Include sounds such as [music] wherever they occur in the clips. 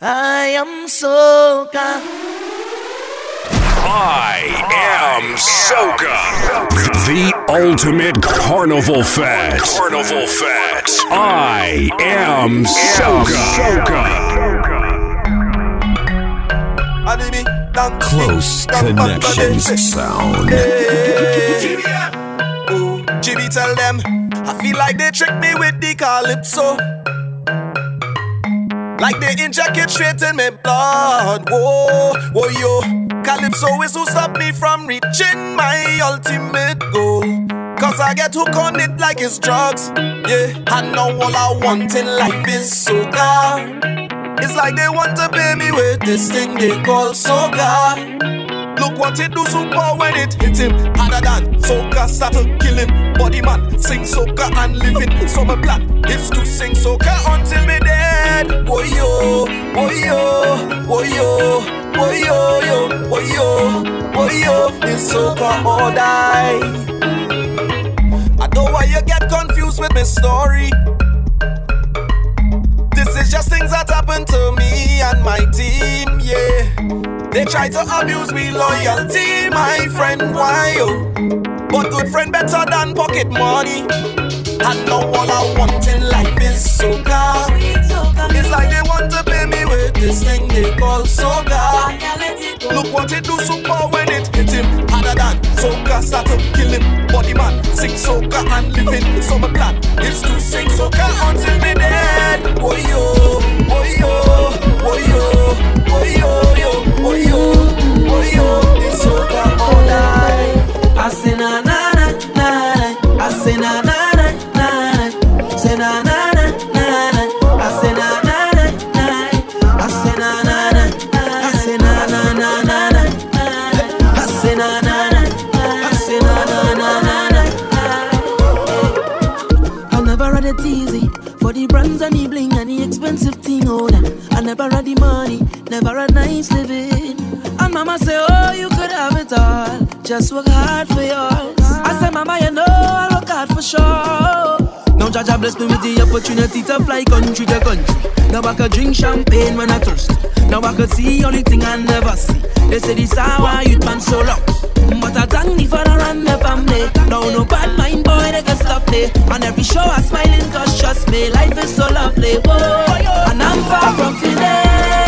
I am soca. I am soca. The ultimate carnival fest. Carnival fest. I am soca. Close connections sound. Jimmy uh, tell them, I feel like they tricked me with the calypso. Like they inject it straight in my blood. Whoa, whoa, yo. Calypso is who stop me from reaching my ultimate goal. Cause I get hooked on it like it's drugs. Yeah, I know all I want in life is soca. It's like they want to pay me with this thing they call soca. Look what it do super when it hit him harder than soca start to kill him. Body man sing soca and live it. So my plan is to sing soca until me dead. Boy yo, boy yo, boy yo, boy yo, yo, boy yo, boy yo. It's soca or die. I know why you get confused with my story. This is just things that happen to me and my team, yeah. They try to abuse me loyalty, my friend, why yo? But good friend better than pocket money. I know all I want in life is soca. It's like they want to pay me with this thing they call soca. Look what it do super when it hit him harder than soca start to kill him. Body man sing soca and living. So my plan is to sing soca until me dead. Boy yo, boy yo, boy yo, boy yo, brands and the bling and the expensive thing. Oh, that I never had the money, never had nice living. And mama say, Oh, you could have it all. Just work hard for yours. I say, Mama, you know I work hard for sure. Jah Jah bless me with the opportunity to fly country to country. Now I could drink champagne when I thirst. Now I could see only thing I never see. They say this how I youth man so long. But I thank the father and the family. Now no bad mind boy they can stop me. On every show I smiling cause trust me, life is so lovely. Whoa. And I'm far from finished.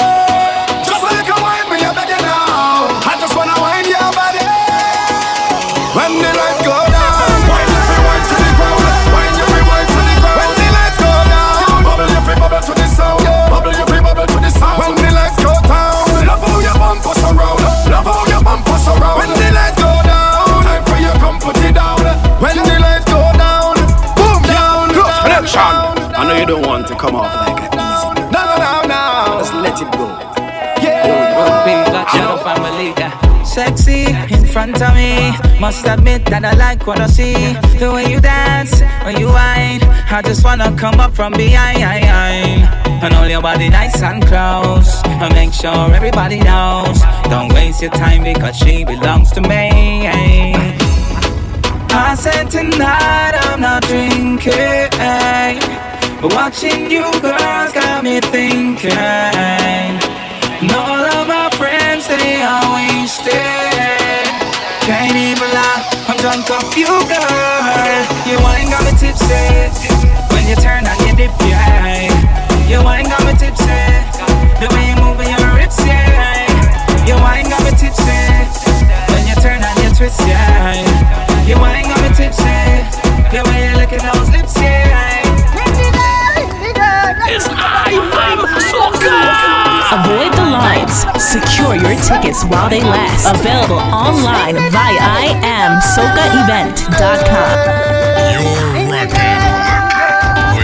Bumper surround. Love how your bumper surround. When the lights go down, time for you come put it down. When the lights go down, boom down, Close down, connection. down. I know you don't want to come off like an easy girl. No, no, no, no. Just let it go. Yeah. We're a big Latino family. Sexy in front of me. Must admit that I like what I see. The way you dance, when you whine. I just wanna come up from behind. And hold your body nice and close. And make sure everybody knows. Don't waste your time because she belongs to me. I said tonight I'm not drinking. But watching you girls got me thinking. And all of my friends, they are wasted. Can't even lie, I'm drunk off you, girl. You ain't got me tipsy. When you turn on your dip, yeah. Got me tipsy. The way you move your yeah. Got me tipsy. When you turn and you twist, yeah. Got me tipsy. The way you look at those lips, yeah. I, Avoid the lines. Secure your tickets while they last. Available online via imsocaevent.com. You're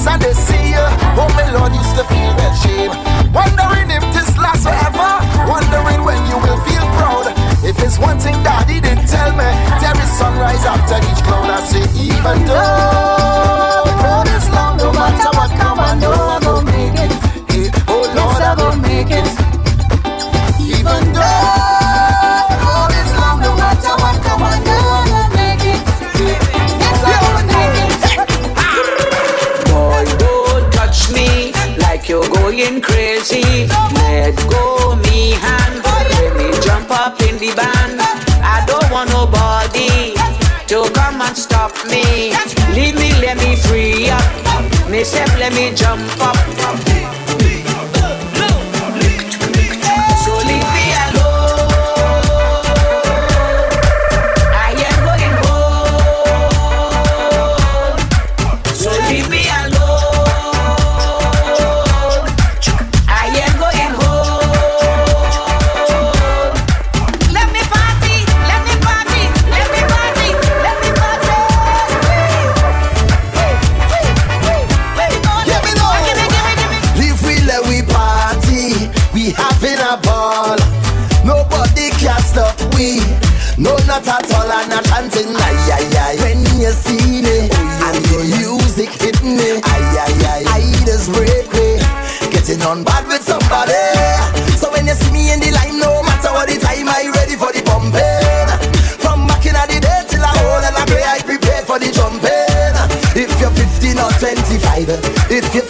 as I they see you. Oh, my Lord used to feel that shame. Wondering if this lasts forever. Wondering when you will feel proud. If it's one thing that he didn't tell me, there is sunrise after each cloud. I say, even though the road is long, no matter what come, I know I'm gonna make it. Hey, oh Lord, yes, I'm gonna make it. singing crazy. Let go me hand, let me jump up in the band. I don't want nobody to come and stop me. Leave me, let me free up. Myself, let me jump up. done bad with somebody. So when you see me in the line, no matter what the time, I ready for the pumping. From back in the day till I hold and I pray, I prepare for the jumping. If you're 15 or 25, if you're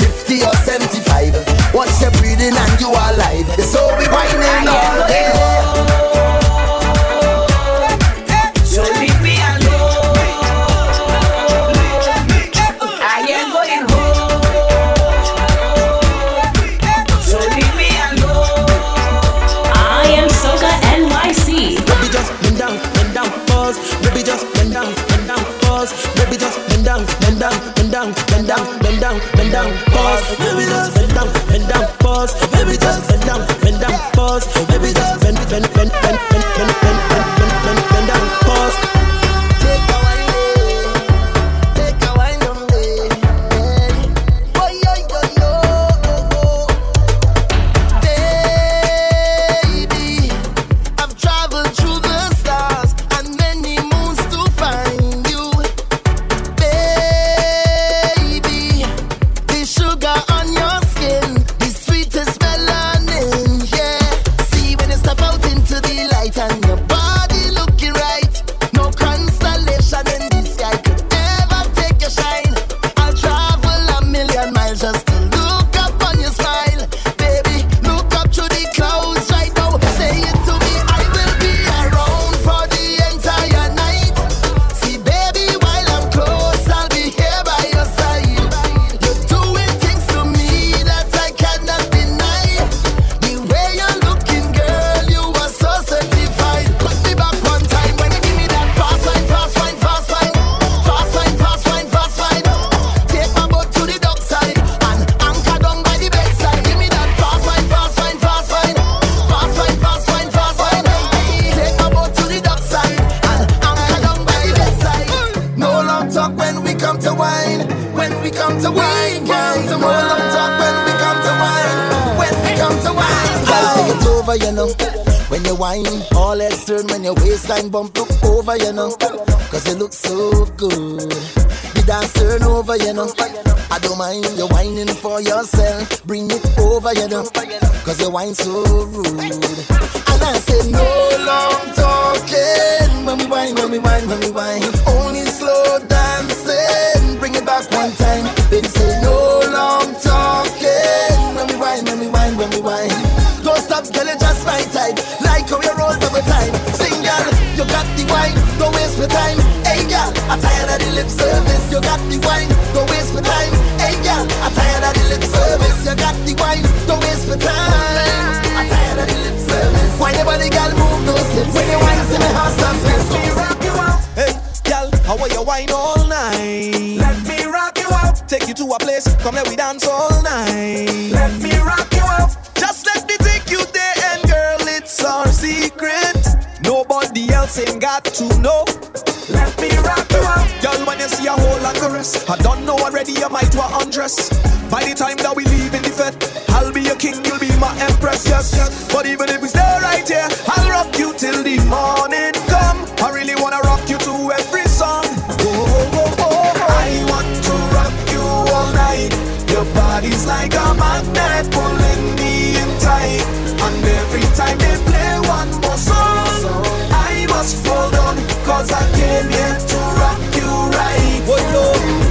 empress, yes, yes. But even if we stay right here, I'll rock you till the morning come. I really wanna rock you to every song. Oh, oh, oh, oh. I want to rock you all night. Your body's like a magnet pulling me in tight. And every time they play one more song, I must fall down, cause I came here to rock you right. Whoa, no,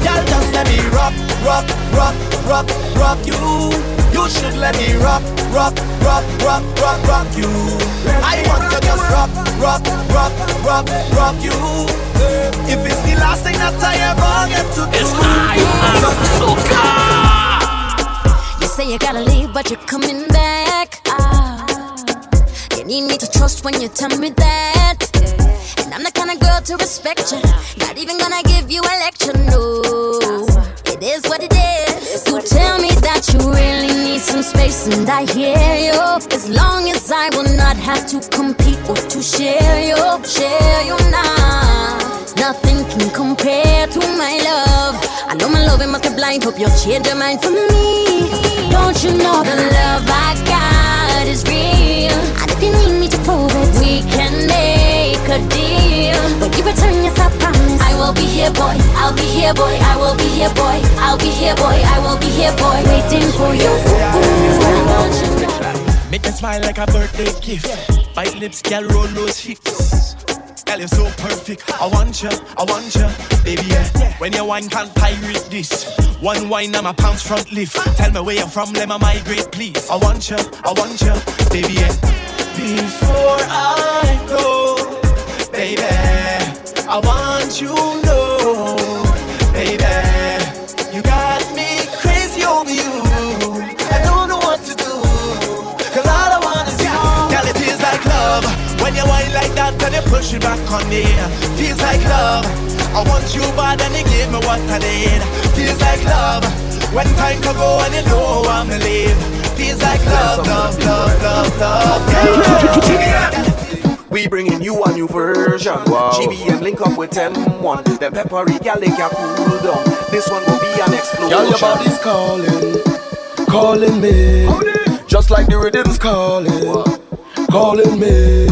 y'all just let me rock, rock, rock, rock, rock you. You should let me rock, rock, rock, rock, rock, rock you. I want to just rock, rock, rock, rock, rock you. If it's the last thing that I ever get to do, You say you gotta leave, but you're coming back. Ah, you need me to trust when you tell me that. And I'm the kind of girl to respect you. Not even gonna give you a lecture, no. It is what it is. Tell me that you really need some space, and I hear you. As long as I will not have to compete or to share you, share you now. Nothing can compare to my love. I know my love it must be blind. Hope you'll change your mind for me. Don't you know the love I got is real? And if you need me to prove it, we can make a deal. When you return, yes, I promise. I will be here, boy. I'll be here, boy. I will be here, boy. I'll be here, boy. I will be here, boy. Waiting for you. Ooh, don't you? Make me smile like a birthday gift. Bite lips, girl, roll those hips. Girl, you're so perfect. I want you, I want you, baby. Yeah. When you wine, can't pirate this. One wine, I'm a pounds front lift. Tell me where you're from, let me migrate, please. I want you, I want you, baby. Yeah. Before I go, baby, I want you know, baby, you got me crazy over you. I don't know what to do, cause all I want is you. Girl, it feels like love when you whine like that and you push it back on me. Feels like love. I want you bad and you give me what I need. Feels like love when time to go and you know I'm to leave. Feels like love, love, love, love, love. Yeah. We bringing you a new version. Wow. GBM link up with M1. Them peppery gal they can cool down. This one will be an explosion. Girl, your body's calling, calling me. Just like the rhythm's calling, calling me.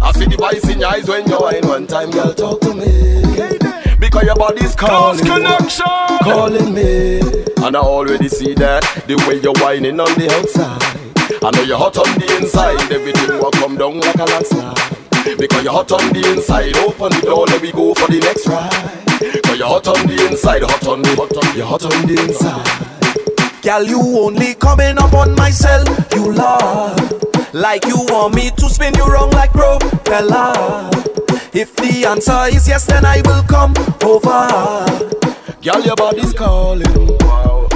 I see the voice in your eyes when you whine one time, girl, talk to me. Because your body's calling, Connection calling me. And I already see that the way you're whining on the outside. I know you're hot on the inside, everything will come down like a landslide. Because you're hot on the inside, open the door, let me go for the next ride. Because you're hot on the inside, hot on the, hot on, you're hot on the inside. Girl, you only coming up on my cell, you love. Like you want me to spin you wrong like propeller. If the answer is yes, then I will come over. Girl, your body's calling,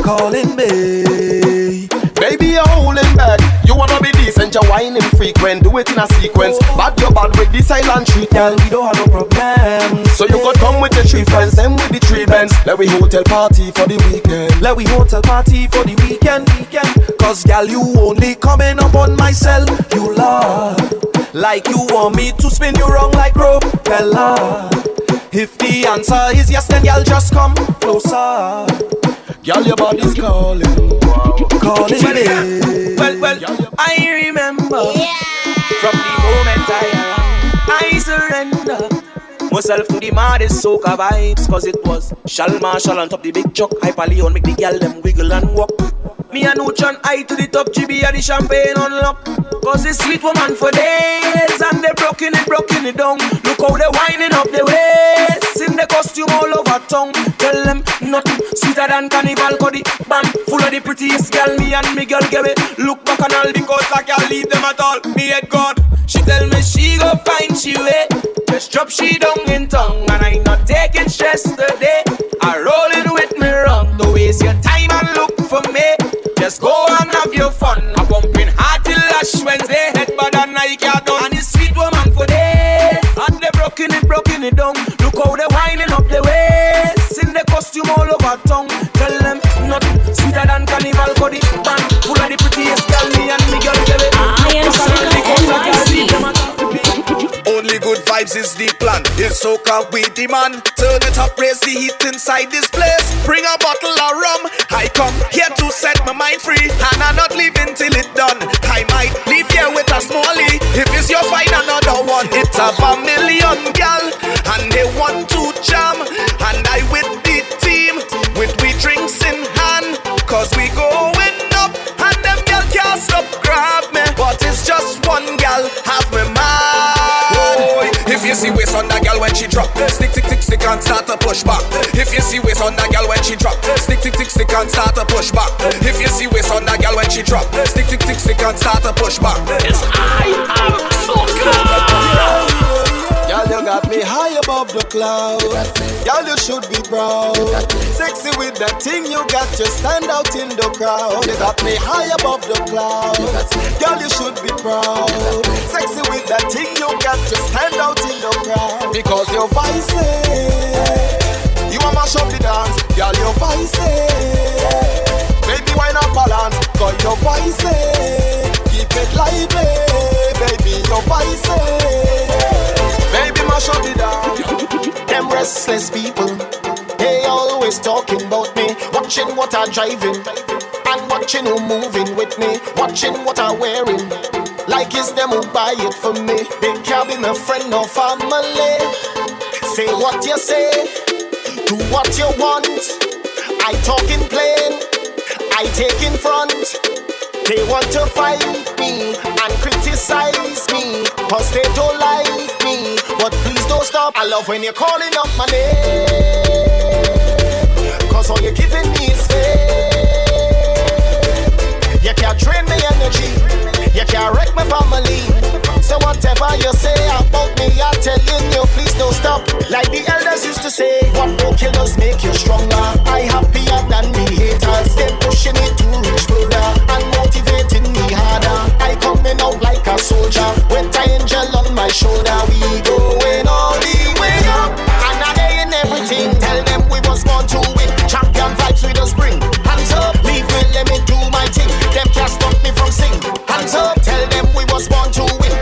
calling me. Baby, you're holding back. You wanna be decent, you're whining frequent. Do it in a sequence. Bad your bad with the silent treatment. We don't have no problem. So you got come with your three friends, them with the three bands. Let we hotel party for the weekend. Let we hotel party for the weekend, weekend. Cause gal, you only coming up on my cell, you love. Like you want me to spin you wrong like propeller. If the answer is yes, then gal, just come closer. Girl, your body's calling, calling me. Well, well, I remember from the moment I I surrender myself to the maddest soca vibes, cause it was Shal Marshall on top the big chuck, Leon make the gal them wiggle and walk. Me and Uchan high to the top, GB and the champagne unlock. Cause the sweet woman for days, and they broken it, broken it down. Look how they winding up the waist in the costume all over town. Tell them nothing sweeter than carnival, cause the band full of the prettiest gal. Me and me girl it. Look back and all because I can't leave them at all. Me head God, she tell me she go find she way. just drop she down in tongue, and I not taking stress today. I rolling with me wrong. Don't waste your time and look for me. Just go and have your fun. I'm bumping hard till Ash Wednesday. Head bad and I can't done. And it's sweet woman for days. And they broken it, broken it down. Look how they winding up the waist. In the costume all over town. Tell them nothing sweeter than carnival body. Band full of the prettiest girl. Me and me girl. I am Only good vibes is the plan. It's soca we demand. Turn it up, raise the heat inside this place. Bring a bottle of rum. I come here to set my mind free, and I'm not leaving till it done. I might leave here with a smallie. If it's your find another one, it's a million gal, and they want to jam. And I with the team, with we drinks in hand, cause we going up, and them gal can't stop grab me. But it's just one gal, see waist on that gal when she drop, stick, stick, stick, stick, and start to push back. If you see waist on that gal when she drop, stick, stick, stick, stick, and start to push back. If you see waist on that gal when she drop, stick, stick, stick, stick, and start to push back. Yes, I am Girl, you got me high above the clouds. Girl, you should be proud. Sexy with that thing you got, you stand out in the crowd. You got me high above the clouds. Girl, you should be proud. Sexy with that thing you got, you stand out in the crowd. Because you're vice. You want mash up the dance, girl, you're vice. Baby, why not balance? Cause you're vice. Keep it lively, baby, you're vice. Baby, a up the down. Them restless people, they always talking about me, watching what I'm driving, and watching who moving with me, watching what I'm wearing. Like it's them who buy it for me. They can't be my friend or family. Say what you say, do what you want. I talk in plain, I take in front. They want to fight me and criticize me, cause they don't like me. But please don't stop. I love when you're calling up my name, cause all you're giving me is faith. You can't drain my energy, you can't wreck my family. So whatever you say about me, I'm telling you, please don't stop. Like the elders used to say, what no killers make you stronger. I happier than the haters. They pushing it to reach further and motivating me harder. I coming out like a soldier with an angel on my shoulder. We going all the way up and I in everything. Tell them we was born to win. Champion vibes with us bring. Hands up, leave me, let me do my thing. Them can't stop me from sing. Hands up, tell them we was born to win.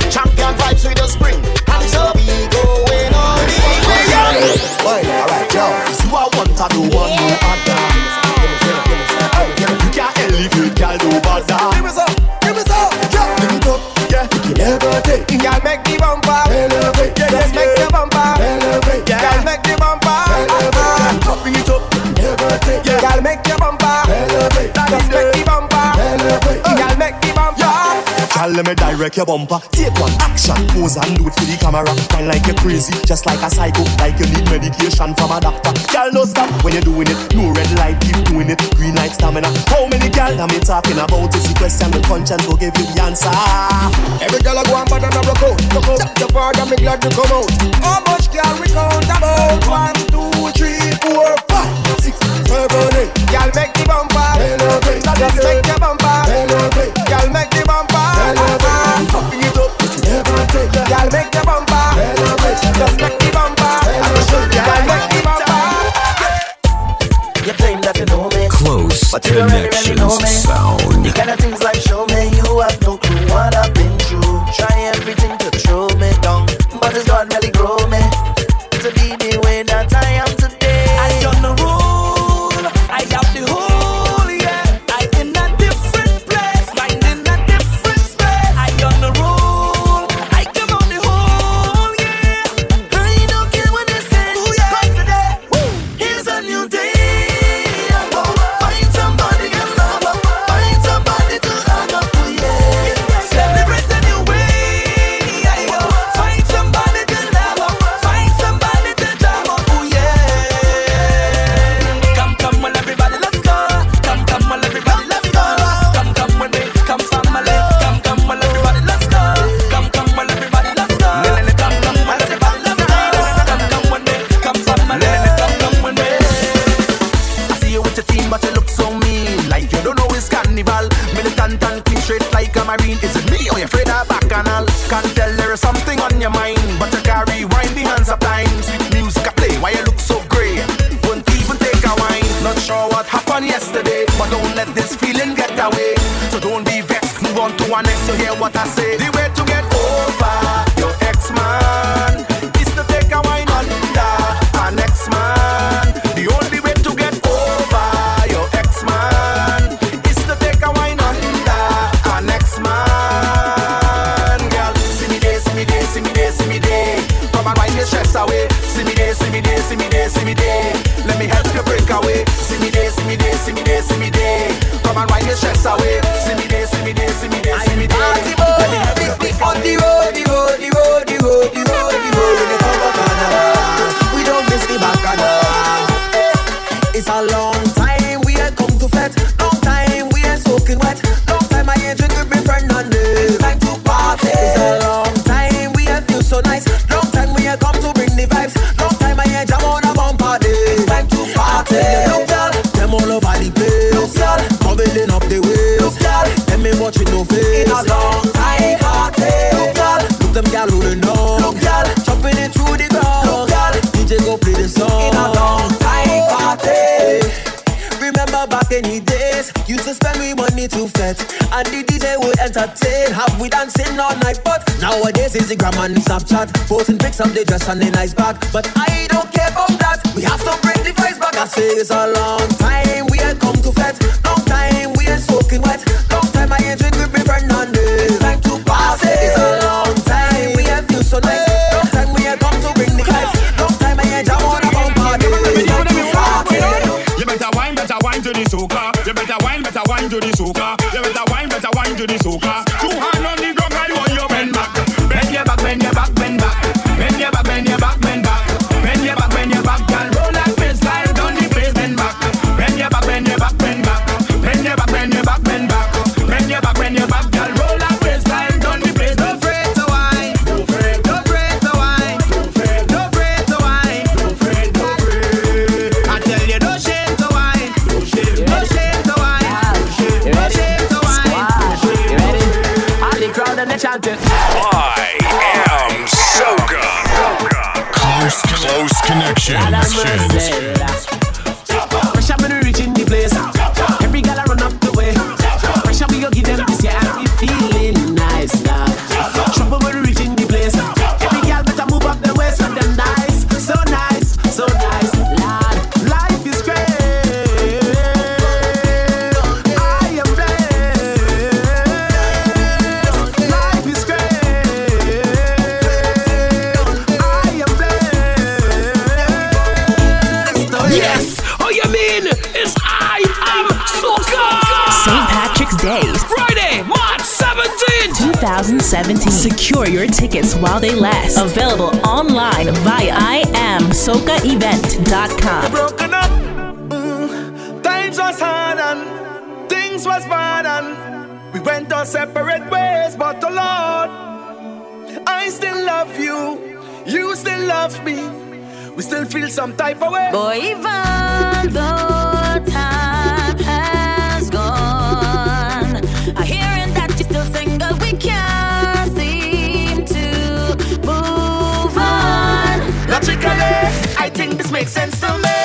Champion vibes with us bring. Hands up, we going all the way. Why, alright, yo. You I want to do one no other. You can't elevate, girl, do bother. Give me some, give me some, yeah. Give it up, yeah. You can never take. Girl, make the bumper. Elevate, yeah, Just make the bumper. Girl, let me direct your bumper. Take one action, pose and do it for the camera. Wine like you're crazy, just like a psycho, like you need medication from a doctor. Girl, no stop when you're doing it. No red light, keep doing it. Green light stamina. How many girl am I talking about? It's the question, the conscience will give you the answer. Every girl I go and bad and I broke out. Broke out. Father, me glad you come out. How much girl we count about? One, two, three, four, five, six, seven, eight. Girl make the bumper. Elevate, Just make the bumper. sitting all night, but nowadays it's the grandma and Snapchat. Posting pics of the dress and the nice bag. But I don't care about that. We have to bring the vibes back. I say it's a long time we ain't come to flat. Long time we ain't soaking wet. Long time I ain't drink with my friend on this. Time to pass it. It's a long time we ain't feel so nice. Long time we ain't come to bring the vibes. Long time I ain't jam on a bomb party. You better wine, better wine to the soca. You better wine, better wine to the soca. You better wine, better wine to the soca. tunes, tunes. 17. Secure your tickets while they last. Available online via imsocaevent.com. Broken up, mm, times was hard and things was bad and we went our separate ways, but the Lord, I still love you, you still love me, we still feel some type of way. Boy, even though time. logically, I think this makes sense to me.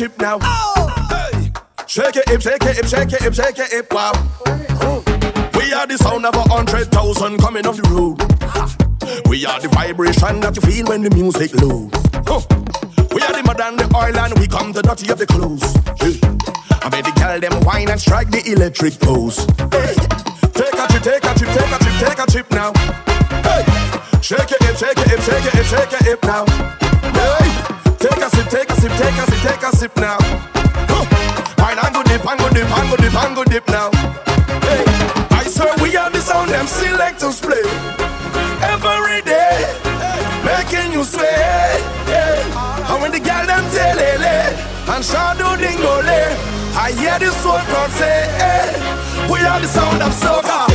chip now. Oh. Hey. Shake it, hip, shake it, hip, shake it, hip, shake it, hip, wow. Oh. We are the sound of a hundred thousand coming off the road. Ha. We are the vibration that you feel when the music loads. Huh. We are the mud and the oil and we come the dirty of the clothes. Yeah. I bet the girl them whine and strike the electric pose. Hey. Take a trip, take a trip, take a trip, take a trip now. Hey. Shake it, hip, shake it, hip, shake it, hip, shake it, hip now. Hey. Take a sip, take a sip, take a sip, take a sip now. Huh. Wine and go dip, and go dip, and go dip, and go dip now. Hey, I swear we are the sound them selectors play every day, making you sway. Hey. And when the girl them telele and shadow dingole, I hear the soul crowd say, hey, we are the sound of soca.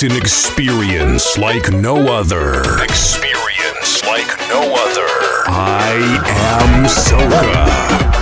It's an experience like no other. Experience like no other. I am Soca.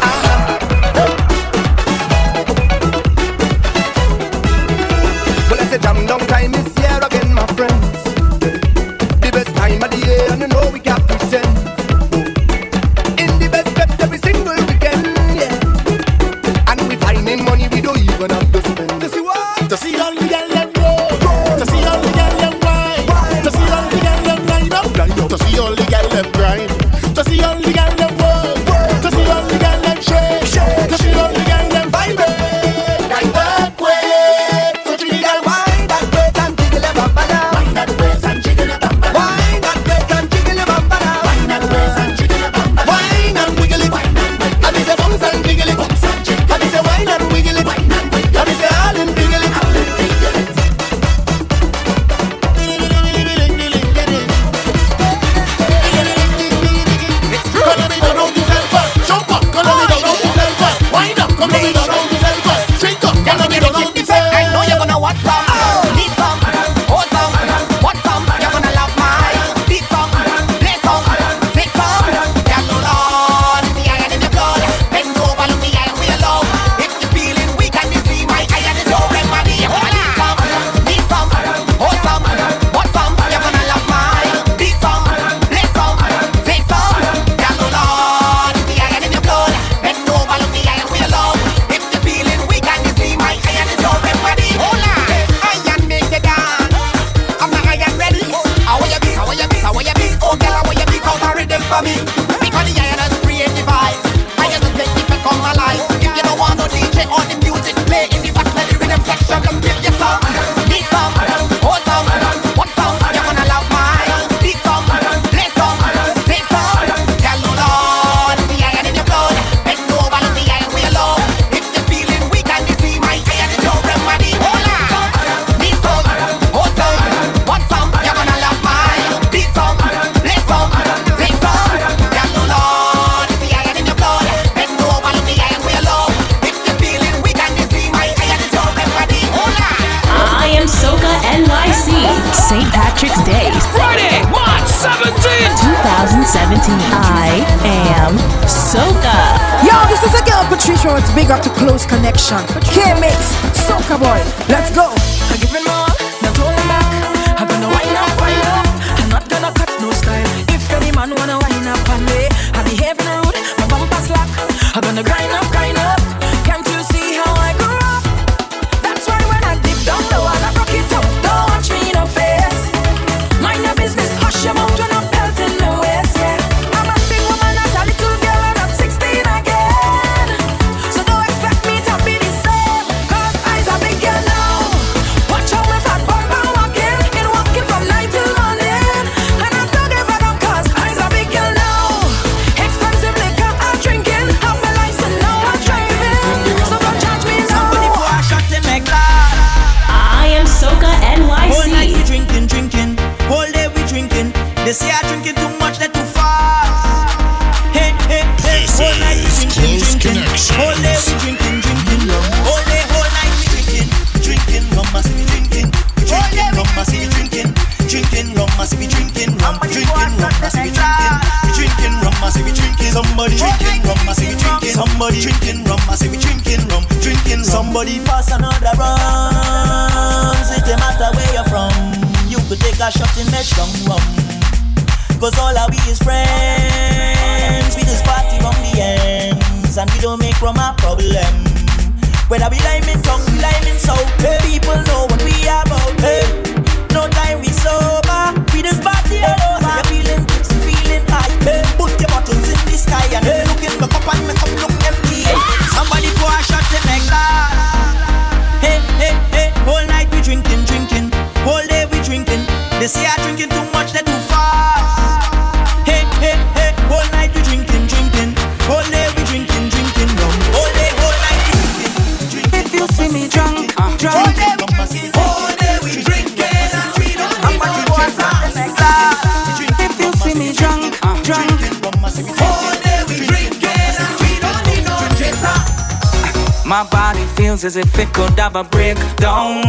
Feels as if it could have a breakdown.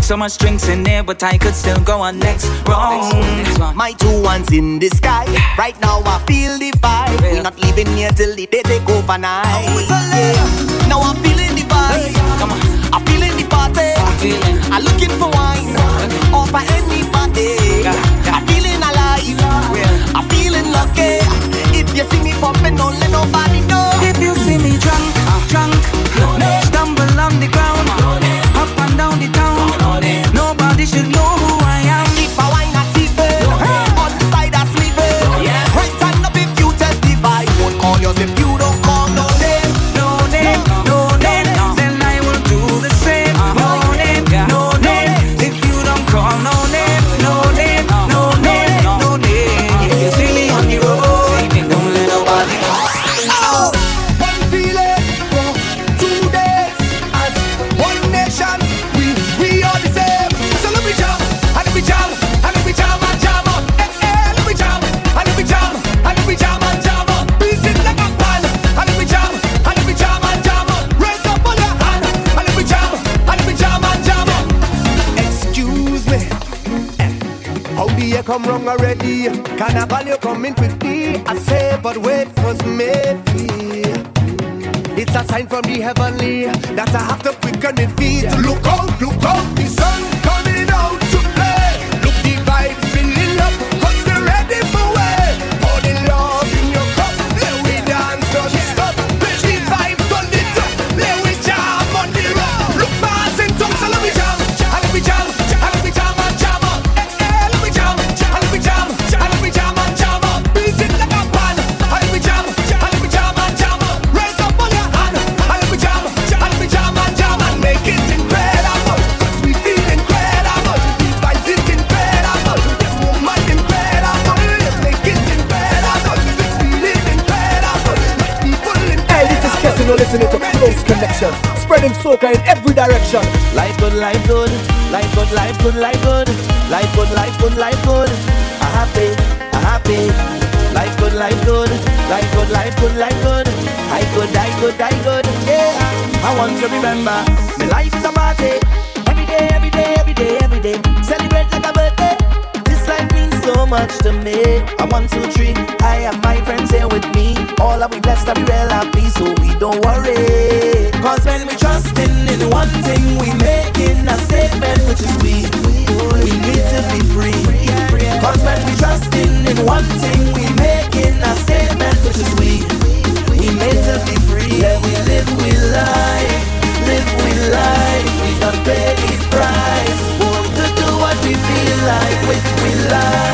So much drinks in there, but I could still go on next round. My two ones in the sky. Right now I feel the vibe. We not leaving here till the day take overnight. Oh, yeah. Now I'm feeling the vibe. I'm feeling the party. I'm I'm looking for wine. Offer anybody. I'm feeling alive. I'm feeling lucky. If you see me popping, don't let nobody know. If you see me drunk, drunk, Carnival you coming quickly. I say, but wait was for. It's a sign from the heavenly that I have Close spreading soca in every direction. Life good, life good, life good, life good, life good, life good, life good, life good. I happy, I happy. Life good, life good, life good, life good, life good. I good, I good, I good. Yeah, I want to remember, my life is a party. Every day, every day, every day, every day. Celebrate like a birthday. So much to me. I want two, three. I have my friends here with me. All of we blessed we real happy, so we don't worry. Cause when we trusting in one thing, we making a statement, which is we. We need to be free. Cause when we trusting in one thing, we making a statement, which is we. We made to be free. Yeah, we live with life. Live with life. We don't pay the price. Want to do what we feel like with with life.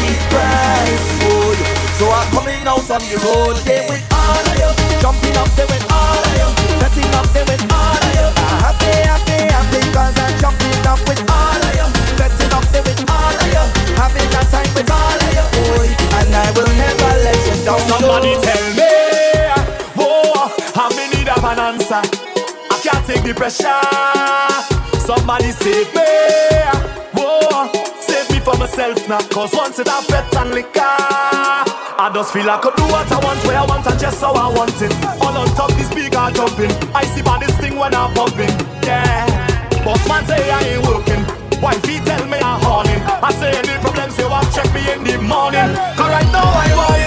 Pay price. Yeah. So I'm coming out on the road there with all of you. Jumping up there with all of you. Setting up there with all of you. I'm happy, happy, happy cause I'm jumping up with all of you. Setting up there with all of you. Having a time with all of you. Oh, and I will never let you down. Somebody no. tell me, oh, how me need of an answer. I can't take the pressure. Somebody save me, from myself now. Cause once it have and liquor, I just feel I could do what I want, where I want, and just how I want it. All on top, this speaker jumping. I see by this thing when I'm pumping, yeah. Boss man say I ain't working. Wifey tell me I'm horning. I say any problems, you want check me in the morning. Cause right now I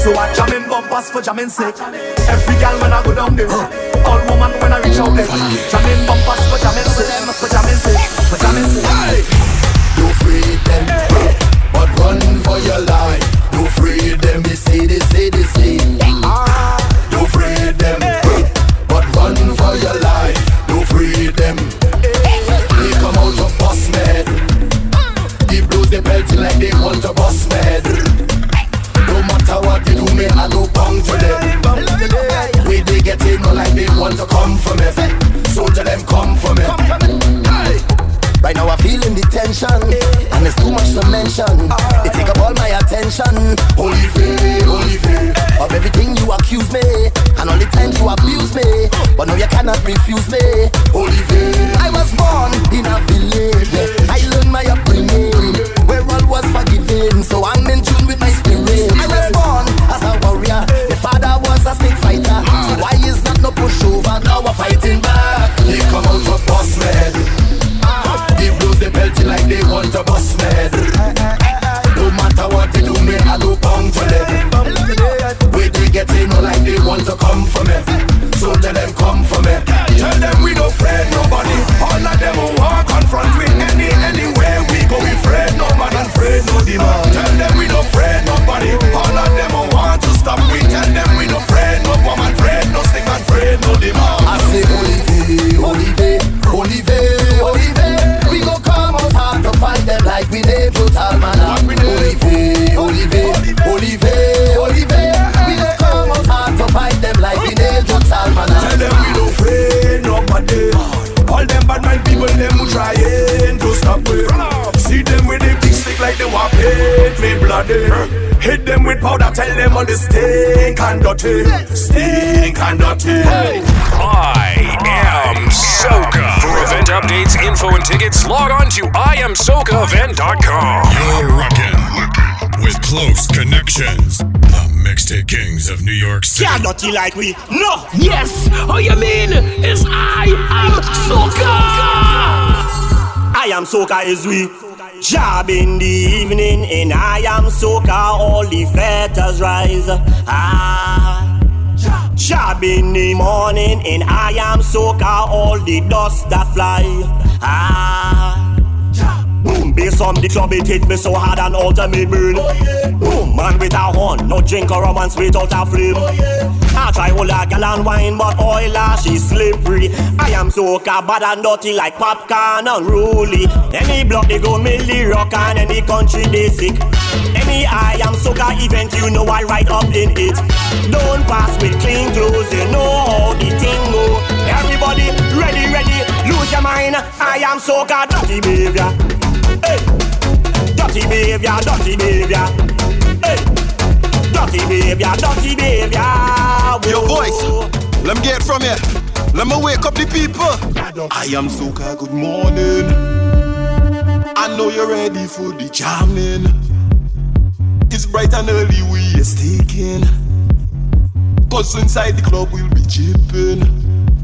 So I jam in bumpers for jamming sake. Every girl when I go down there, all woman when I reach out there. Jam in bumpers for jamming sake, for jamming sake, for jamming sake. Hey! Do freedom, but run for your life. Do freedom, they say, they say, ah. they say. Do freedom, but run for your life. Do freedom. They come out of bus, man. Blows the belt like they want to bust. them. We be getting it, no like they want to come for me. Soldier them come for me. Right now I'm feeling the tension, and it's too much to mention. They take up all my attention. Holy faith, holy faith. Of everything you accuse me, and all the time you abuse me. But no, you cannot refuse me. Holy faith. I was born in a village. I want to come for me. So tell them come for me. Tell them we don't afraid nobody. They want paint me bloody. Hit them with powder, tell them on the stink and dirty. Stink and dirty. I am Soca. For event updates, info, and tickets, log on to IamSocaEvent.com. You're rockin' with close connections. The mixtape kings of New York City. Yeah, dirty like we. No. Yes. Oh, you mean is I am Soca? I am soca is we. Job in the evening, and I am soca. All the fetters rise. Ah. Job in the morning, and I am soca. All the dust that fly. Ah. Boom, bass on the club, it hit me so hard and ultimate burn. Boom, man with a horn, no drink or romance without a flame. Oh, I try hold a gal and wine, but oil she slippery. I am soca bad and dirty like popcorn unruly. Any block they go milli rock and any country they sick. Any I am soca event, you know I right up in it. Don't pass with clean clothes, you know how the thing go. Everybody ready, ready, lose your mind. I am soca dirty behavior. Hey, dirty behavior, dirty behavior. Dirty behavior, dirty behavior. Your voice, let me get from you. Let me wake up the people. I am Soca, good morning. I know you're ready for the jamming. It's bright and early, we are staking. Cause inside the club we'll be chipping.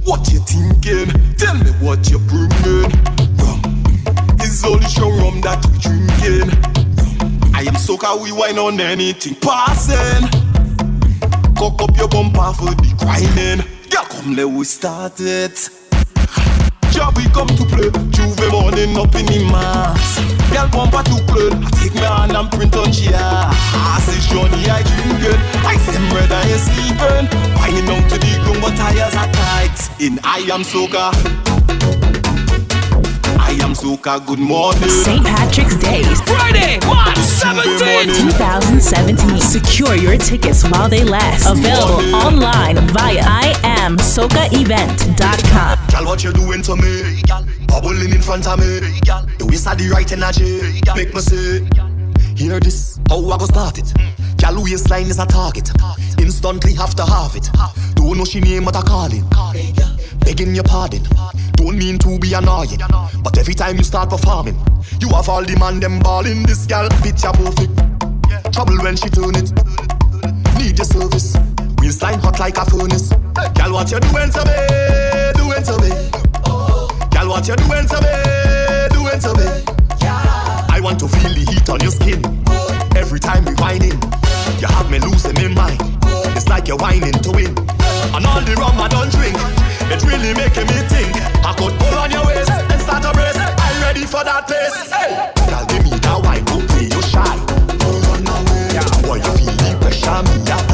What you thinking? Tell me what you're bringing. Rum. It's only strong rum that we drinking. I am soca, we wine on anything passing. Cock up your bumper for the grinding. Girl, come let we start it. Job we come to play. Juve morning up in the mass. Girl bumper to play. I take my hand and print on she ass. It's Johnny I drinking. I say bread I ain't sleeping. Winding down to the ground but tires are tight. In I am soca. I am soca. Good morning. St. Patrick's Day, Friday, March 17th. 2017. Secure your tickets while they last. Available online via IamSocaEvent.com. Girl, what you doing to me? Bubbling in front of me. The waist of the right energy. Make me say, hear this. How I go start it? Girl, waistline is a target. Instantly have to have it. Don't know she name, but I call it. Begging your pardon. Don't mean to be annoying. But every time you start performing, you have all the man them balling. This girl, picture perfect. Trouble when she turn it. Need your service. Waistline hot like a furnace. Girl, what you doing to me? Doing to me? Girl, what you doing to me? Doing to me? I want to feel the heat on your skin. Every time we whining, you have me losing my mind. It's like you're whining to win. And all the rum I don't drink, it really making me think. I could pull on your waist and start a brace. I'm ready for that pace. Hey, girl, give me that wine, don't shy. Don't run away. Yeah, boy, you feel the pressure me apply.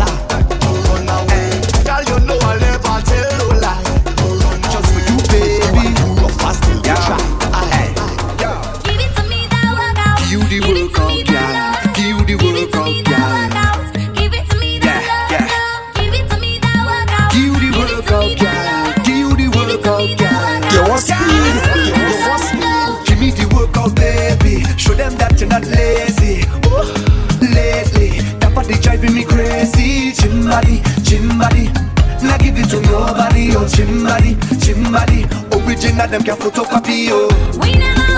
Show them that you're not lazy. Ooh, lately, that body driving me crazy. Chimbody, chimbody. Now give it to nobody. Oh, chimbody, chimbody. Original, oh, them can't photocopy. Oh, we never.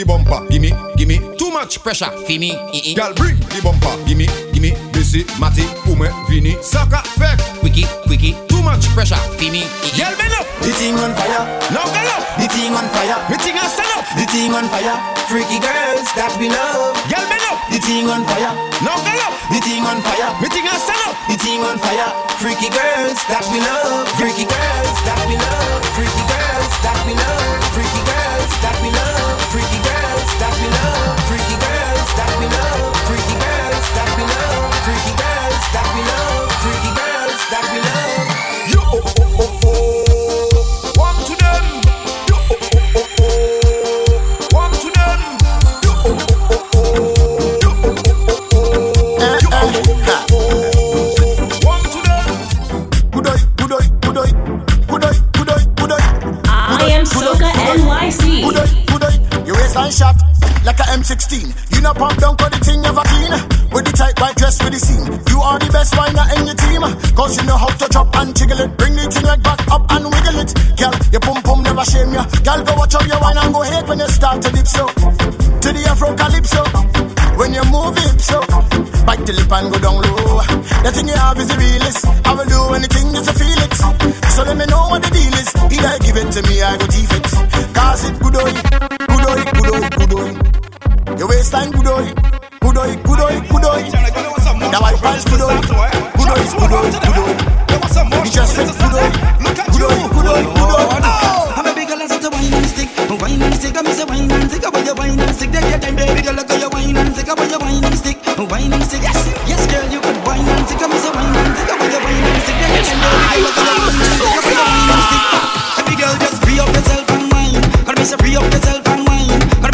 the bumper, gimme, gimme. Too much pressure, fimi. Girl, bring the bumper, gimme, gimme. Missy, Matty, Pume, Vini, Saka, Fek, quicky, quicky. Too much pressure, fimi. Girl, bend up. The thing on fire, now go up. The thing on fire, the thing on stand up. The thing on fire, freaky girls that we love. Girl, bend up. The thing on fire, now go up. The thing on fire, the thing on stand up. The thing on fire, freaky girls that we love. Freaky girls that we love.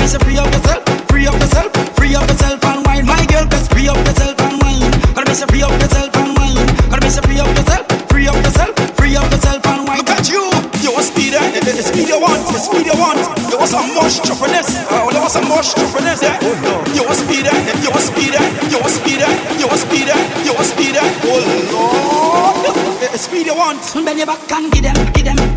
I say free up yourself, free up yourself, free up yourself and wine. My girl, cause free up yourself and wine. Gotta be say free up yourself and wine. Gotta be say free up yourself, free up yourself, free up yourself and wine. Look at you, you a speeder, the speed you want, the speed you want. You want some mush chopperness, oh, there want some mush chopperness, yeah. Oh, no. You a speeder, you a speeder, you a speeder, you a speeder, you a speeder. Oh Lord, the speed you want. Bend your back and give them, give them.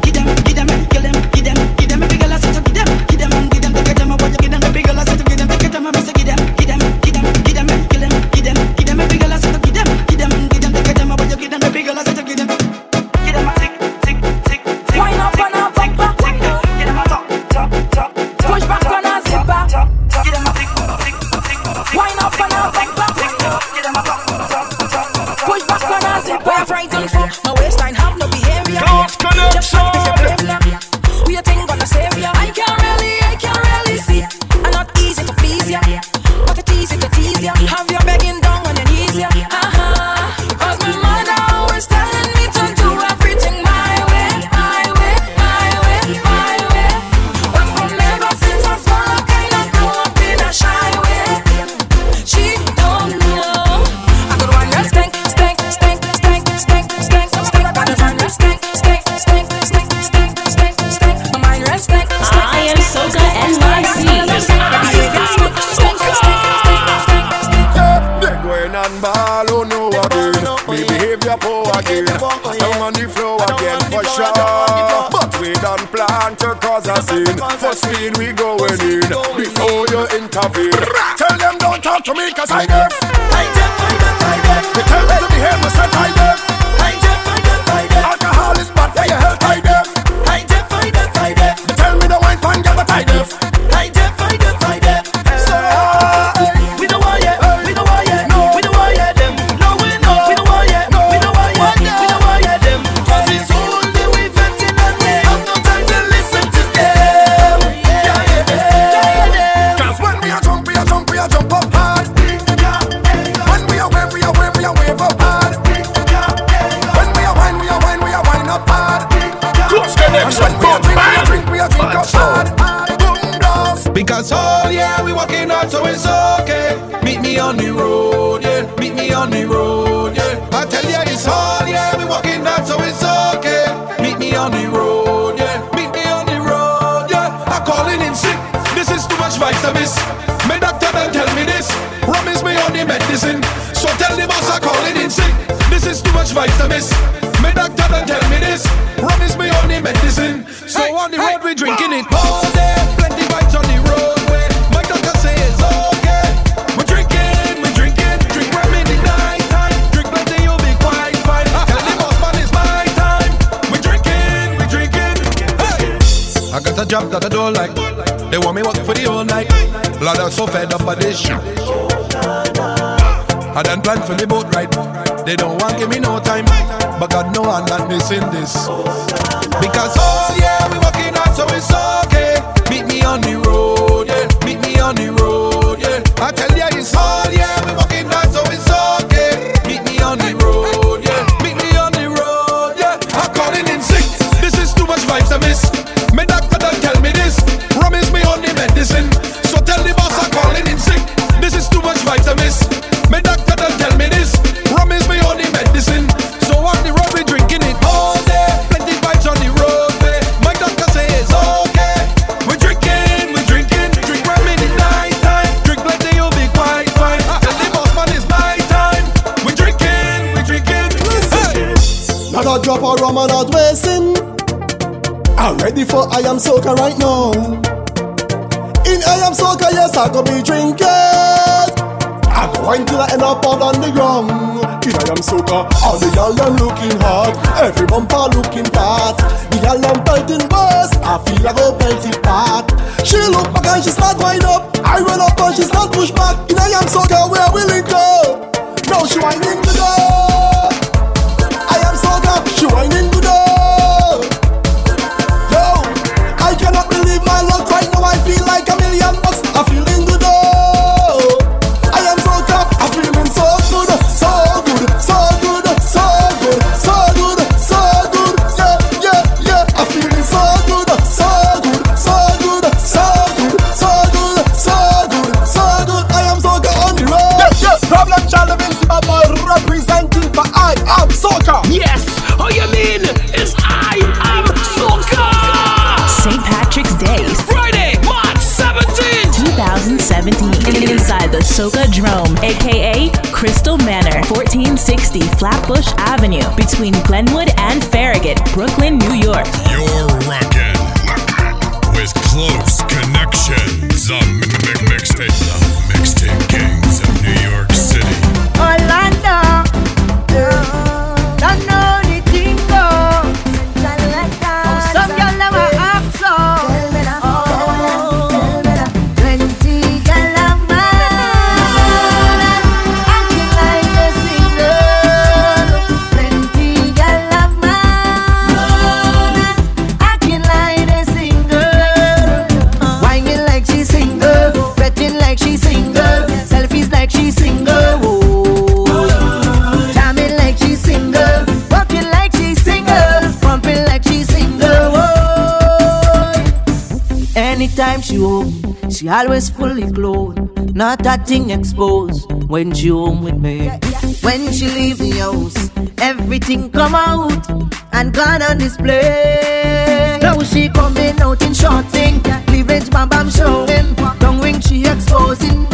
speed we going in before you intervene. Tell them don't talk to me cause I get is too much vitamins. My doctor done tell me this. Promise me on the medicine. So tell the boss I'm calling in sick. This is too much vitamins. My doctor done tell me this. Promise me on the medicine. So on the road we drinking it all day. Plenty vibes on the roadway. My doctor say it's okay. We're drinking, we're drinking, drink rum in the night time. Drink plenty, you'll be quite fine. [laughs] Tell the boss man it's my time. We're drinking, we're drinking. I got a job that I don't like. They want me work for the whole night. Lord, I'm so fed up by this shit. I done plan for the boat ride. They don't want give me no time, but God know I'm not missing this. Because oh yeah, we working hard, so it's okay. Meet me on the road, yeah. Meet me on the road, For I am soca right now. In I am soca, yes, I go be drinking. I'm going till I end up out on the ground. In I am soca, all the y'all them looking hot. Every bumper looking fat. The y'all them pelting worse. I feel like a pelted part. She look back and she start wind up. I run up and she start push back. In I am soca, where will it go? Now she winding the door. I am soca, she winding Soca Drome, aka Crystal Manor, 1460 Flatbush Avenue, between Glenwood and Farragut, Brooklyn, New York. You're rocking with close connections. The mixtape always fully clothed, not a thing exposed. When she home with me, when she leave the house, everything come out and gone on display. Now she coming out in short thing, cleavage bam bam showing, tongue ring she exposing.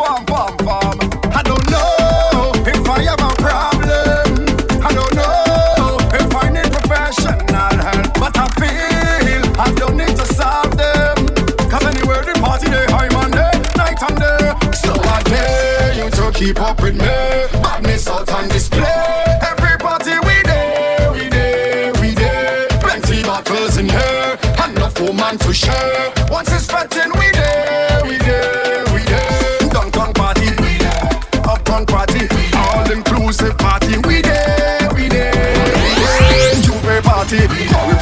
farm, farm, farm. I don't know if I have a problem. I don't know if I need professional help. But I feel I don't need to solve them. Cause anywhere the party, they high Monday, night and day. So I dare you to keep up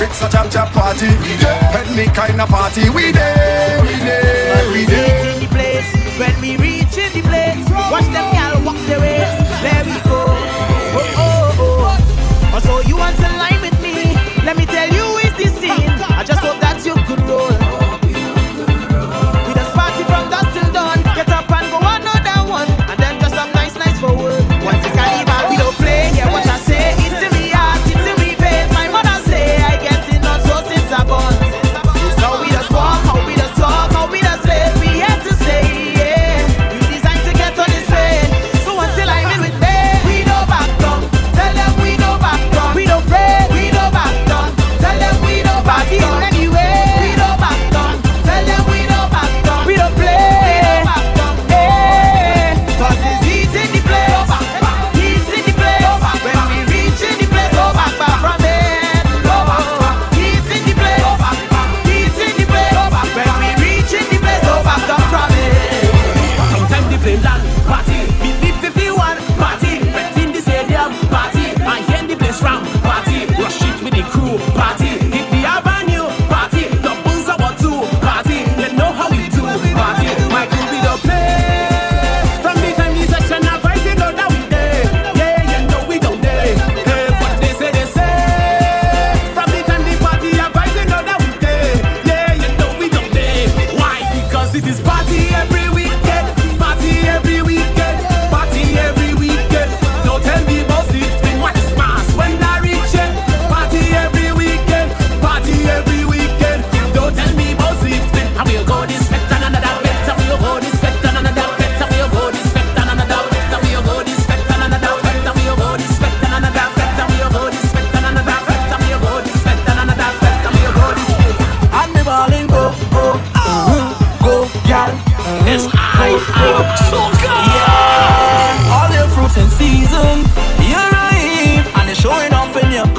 It's a jam jam party, we there. Any kind of party, we there. We there.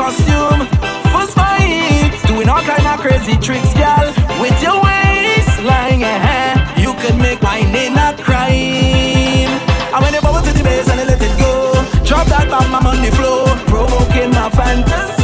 costume, fuss my hips, doing all kind of crazy tricks, girl. With your waistline, yeah, you could make my name a crime. And when you bubble to the base and you let it go, drop that bomb on the floor, provoking my fantasy.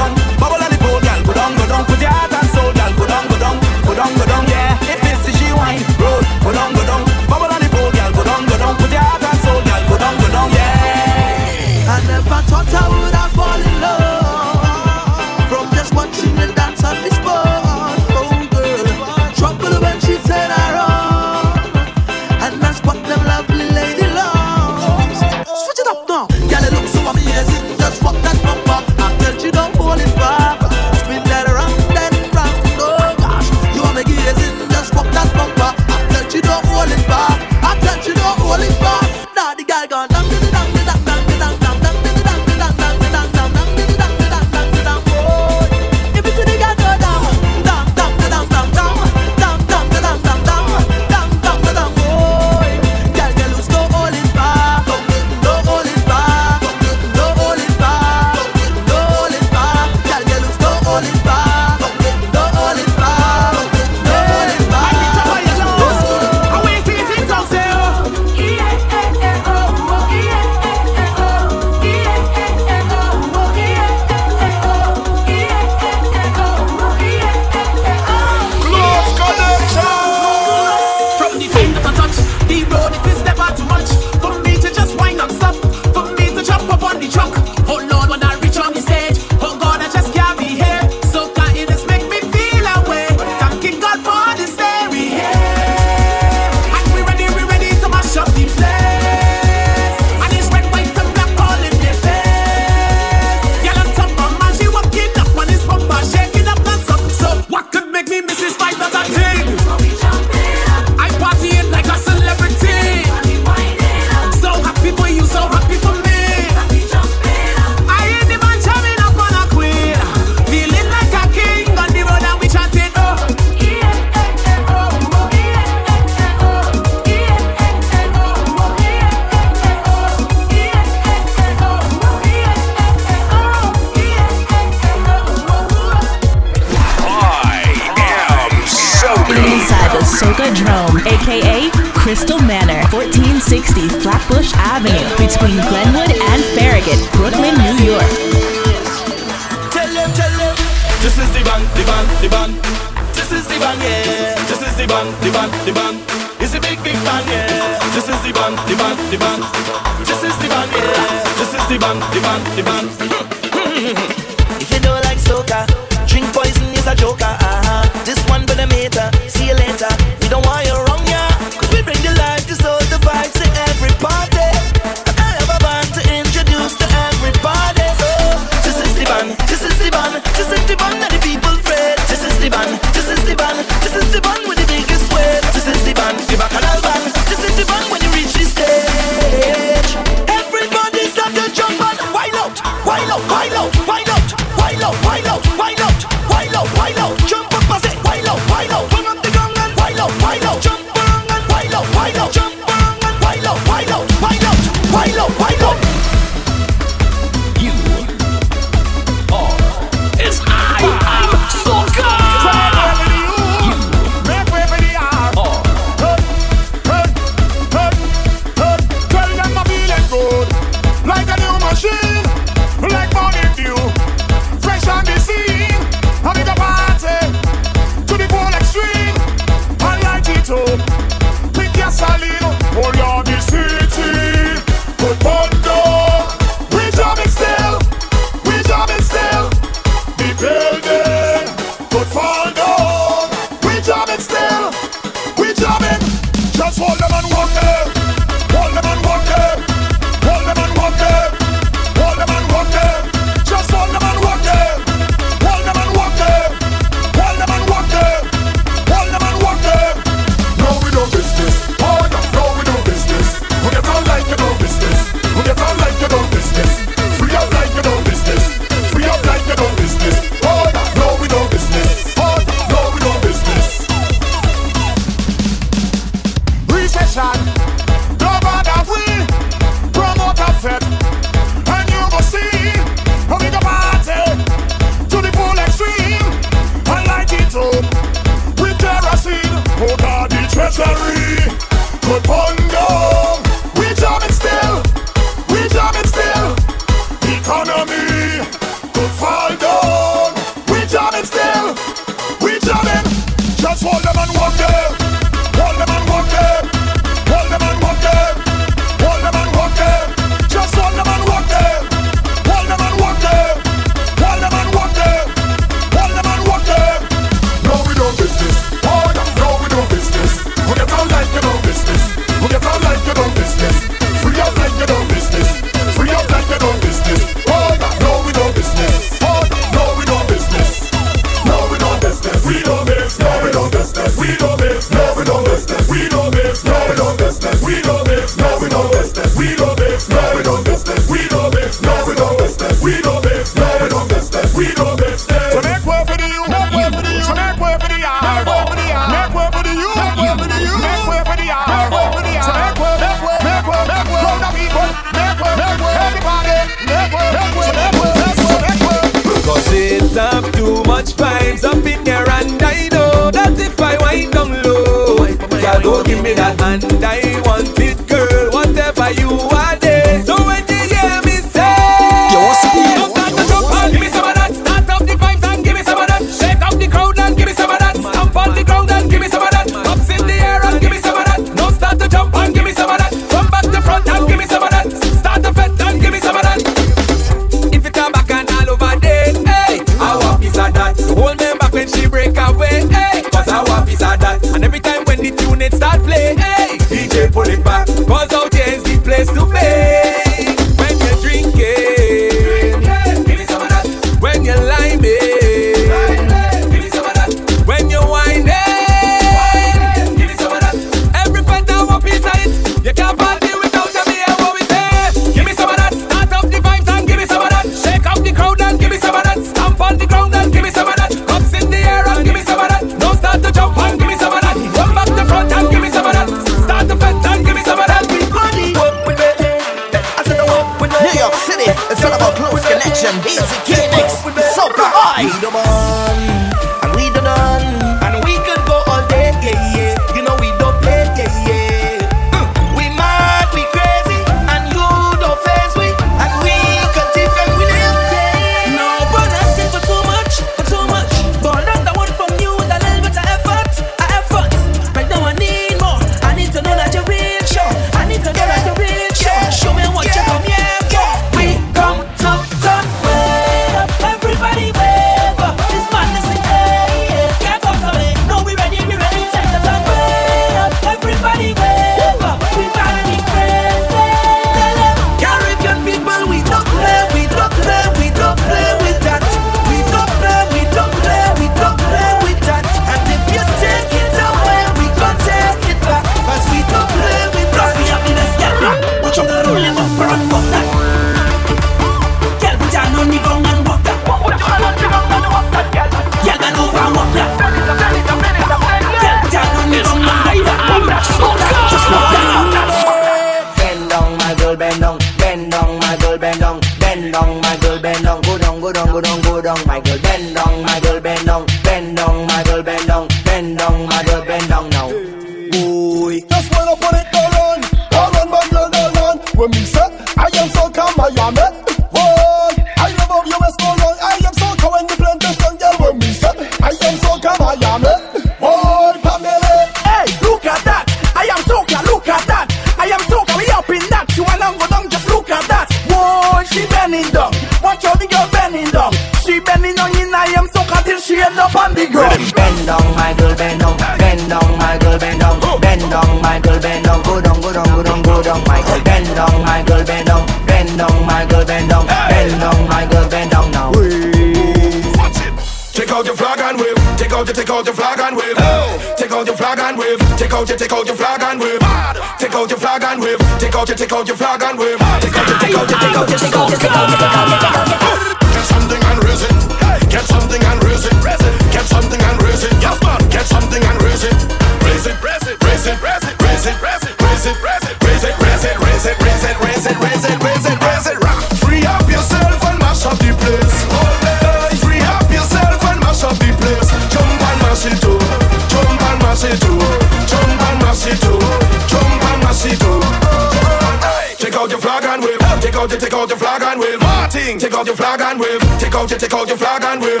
thing. Take out your flag and wave. Take out your, take out your flag and wave.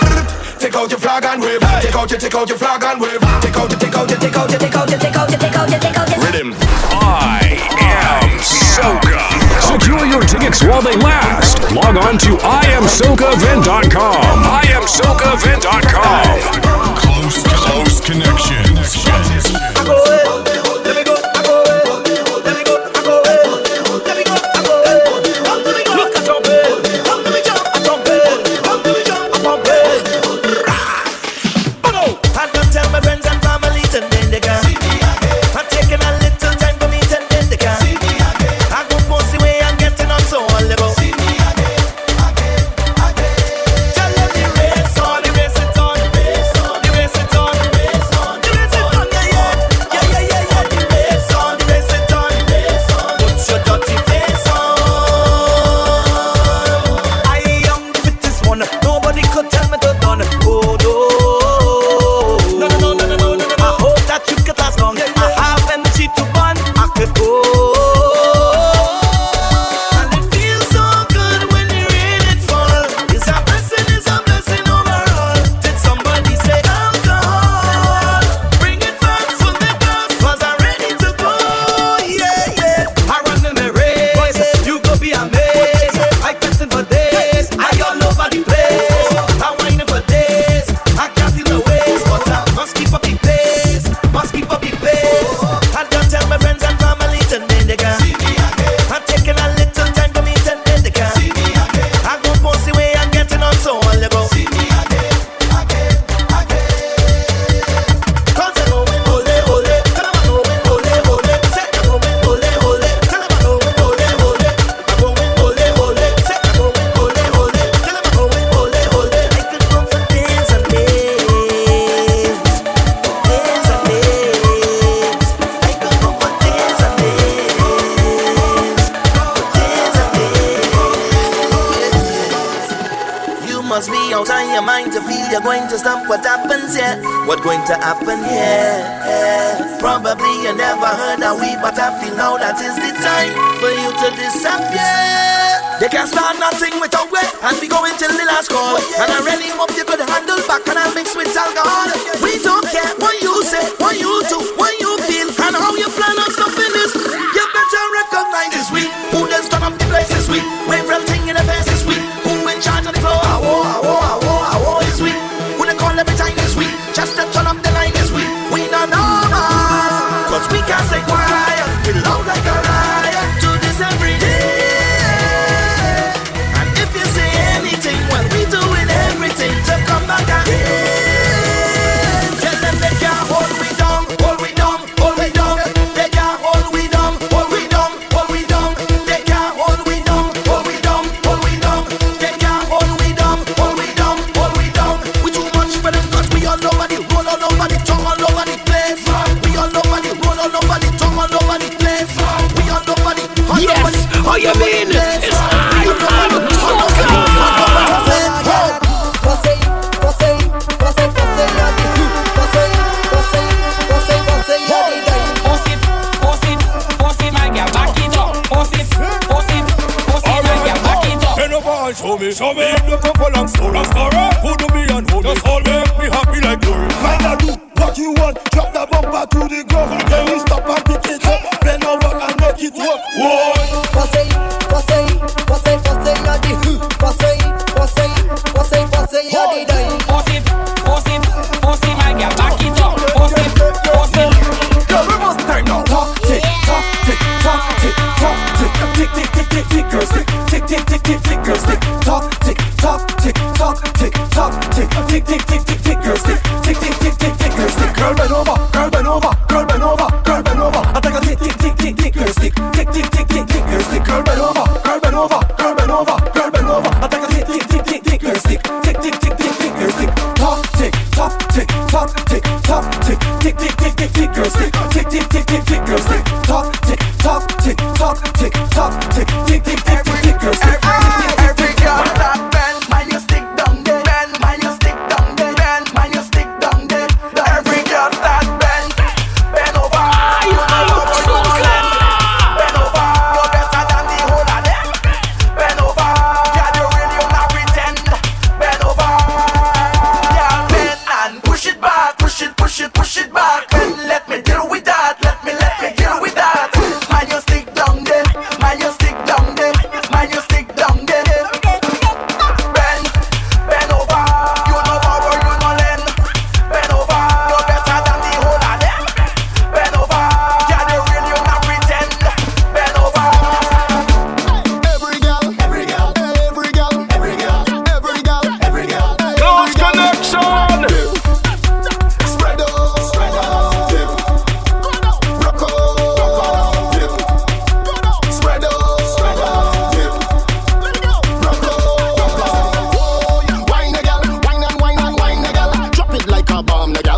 Take out your flag and wave. Take out your, take out your flag and wave. Take out your, take out your, take out your, take out your, take out your, take out your, take out your. Rhythm. I am Soca. Secure your tickets while they last. Log on to iamsocaevent.com. iamsocaevent.com.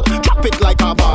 Drop it like a bomb,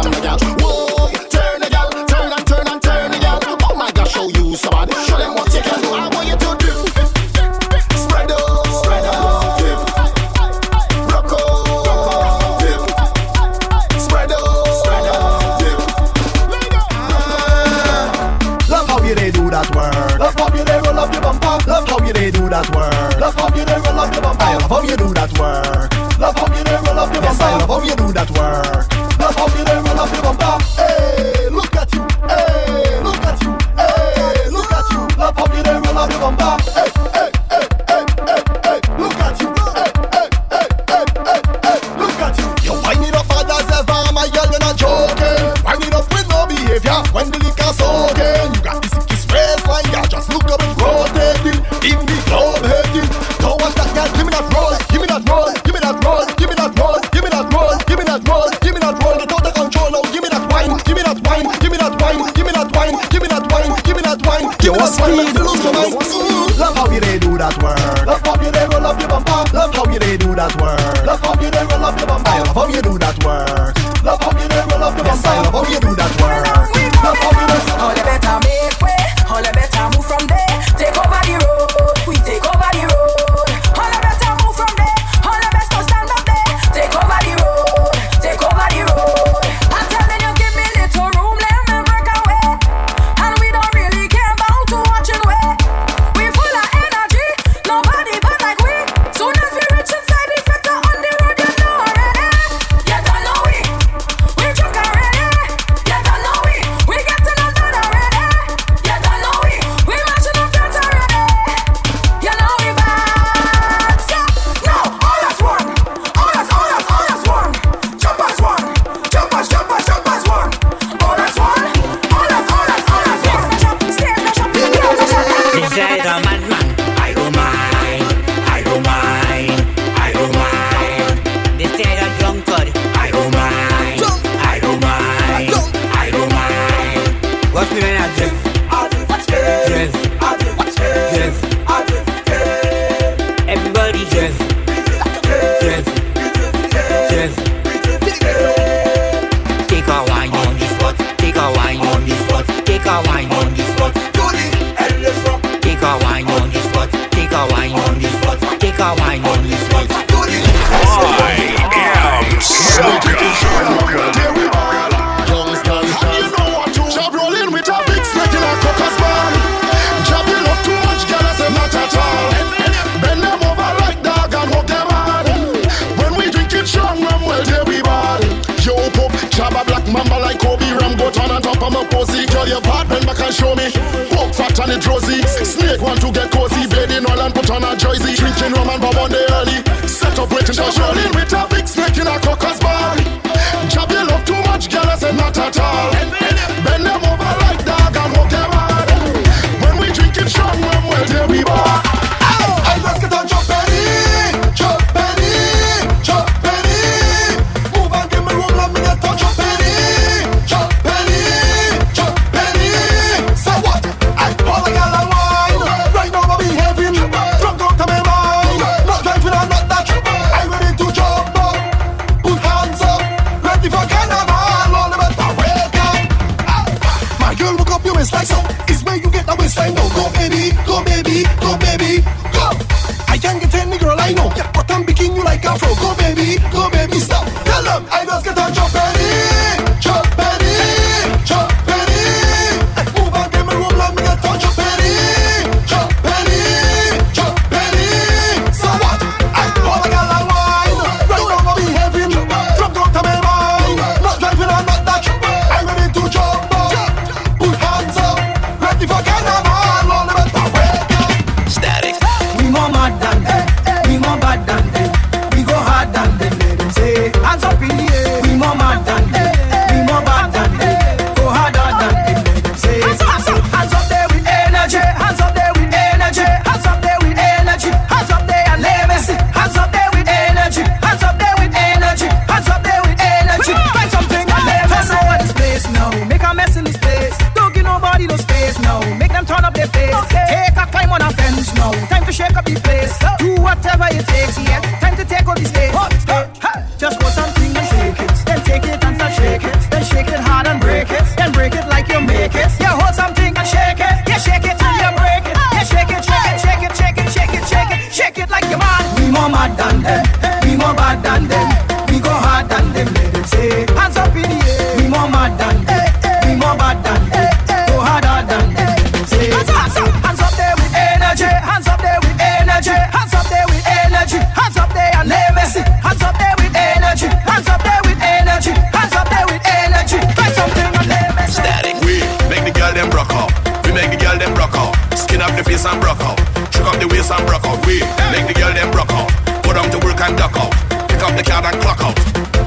up the face and broke out. Shook up the waist and broke out. We make the girl them broke out. Go down to work and duck out. Pick up the card and clock out.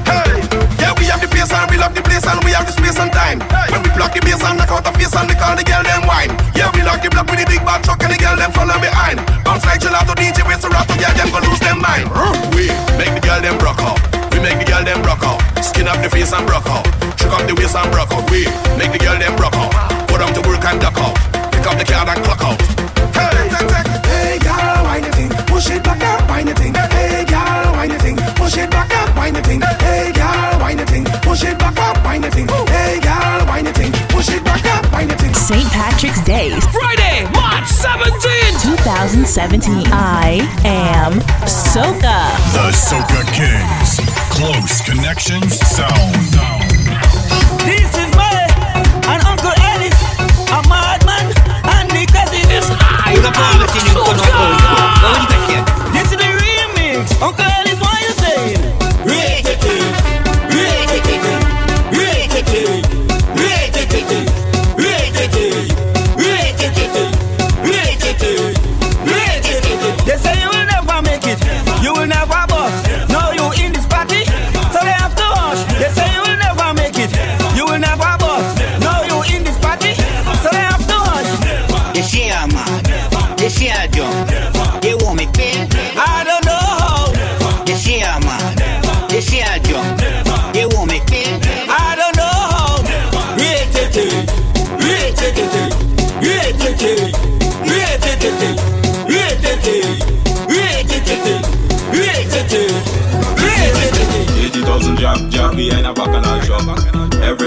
Hey, yeah, we have the pace and we love the place and we have the space and time. Hey. When we block the bass and knock out the face and we call the girl them wine. Yeah, we lock the block with the big bad truck and the girl them follow behind. Bounce like gelato DJ with rock yeah, them gonna lose them mind. We make the girl them broke out. We make the girl them broke out. Skin up the face and broke out. Shook up the waist and broke out. We make the girl them broke out. Go down to work and duck out. Pick up the card and clock out. St. Patrick's Day. Friday, March 17th, 2017. I am Soca. The Soca Kings. Close Connections Sound. This is my and Uncle Ellis, a madman and the cousin. Yes, I am Soca. This is the remix. Uncle Ellis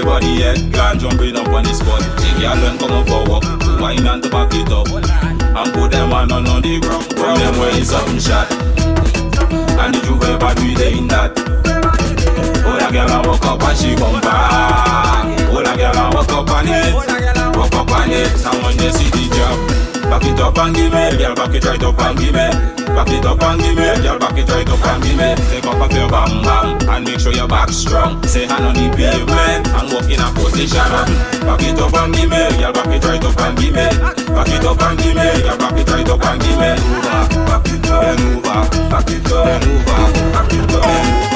Everybody head gone jumping up on the spot. She girl them coming for walk, to wine and to back it up, and put them on on the ground. From them waist up and shot, and the Juve bad we they in that. Oh that girl I walk up and she come back. Oh that girl I walk up on it, walk up on it. Someone just see the job, back it up and give me, girl back it right up and give me. Back it up and give me, girl, back it right up and give me. Take up off your bam bam and make sure your back strong. Say hand on the pavement and walk in a position. Back it up and give me, girl, back it right up and give me. Back it up and give me, girl, back it right up and give me. Move back, back it up, move back, back it up, move back, back it up, move back.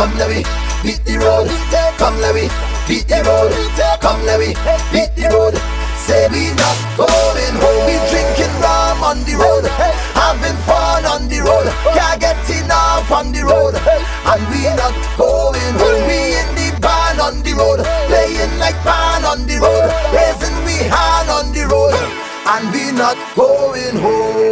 Come let me beat the road, come let me beat the road, come let me beat the road. Say we not going home, we drinking rum on the road, having fun on the road, can't get enough on the road, and we not going home. We in the band on the road, playing like band on the road, raising we hand on the road, and we not going home.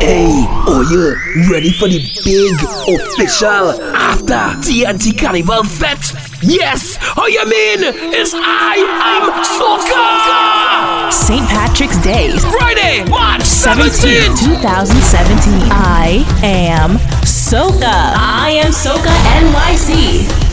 Hey, are you ready for the big official after TNT Carnival Fete? Yes! Oh, you mean it's I am Soca! St. Patrick's Day, Friday, March 17, 17th! 2017. I am Soca. I am Soca NYC.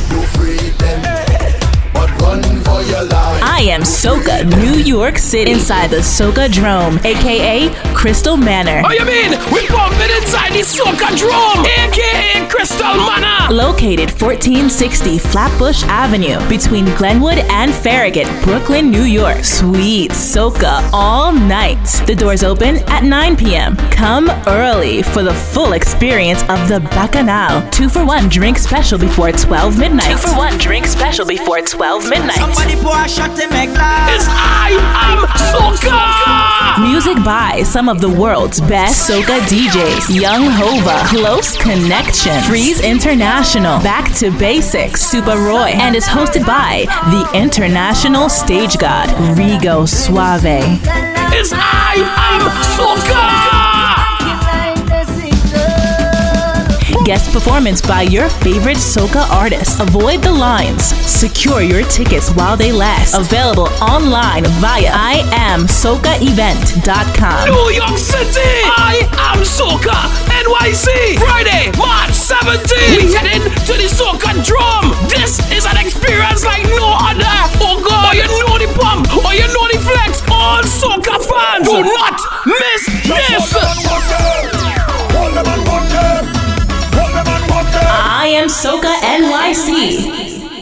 I am Soca, New York City, inside the Soca Drome, aka Crystal Manor. Oh, you mean we bumping inside the Soca Drome, aka Crystal Manor? Located 1460 Flatbush Avenue between Glenwood and Farragut, Brooklyn, New York. Sweet Soca all night. The doors open at 9 p.m. Come early for the full experience of the Bacchanal. Two for one drink special before 12 midnight. Two for one drink special before 12 midnight. Somebody pour a shot in my glass. It's I am Soca! Music by some of the world's best soca DJs. Young Hova, Close Connection, Freeze International, Back to Basics, Super Roy, and is hosted by the international stage god, Rigo Suave. It's I am Soca! Guest performance by your favorite soca artist. Avoid the lines. Secure your tickets while they last. Available online via iamsocaevent.com. New York City! I am Soca NYC! Friday, March 17th! We heading to the Soca Drome! This is an experience like no other! Oh God! Or you know the pump! Or you know the flex! All Soca fans! Do not miss this! am Soca NYC.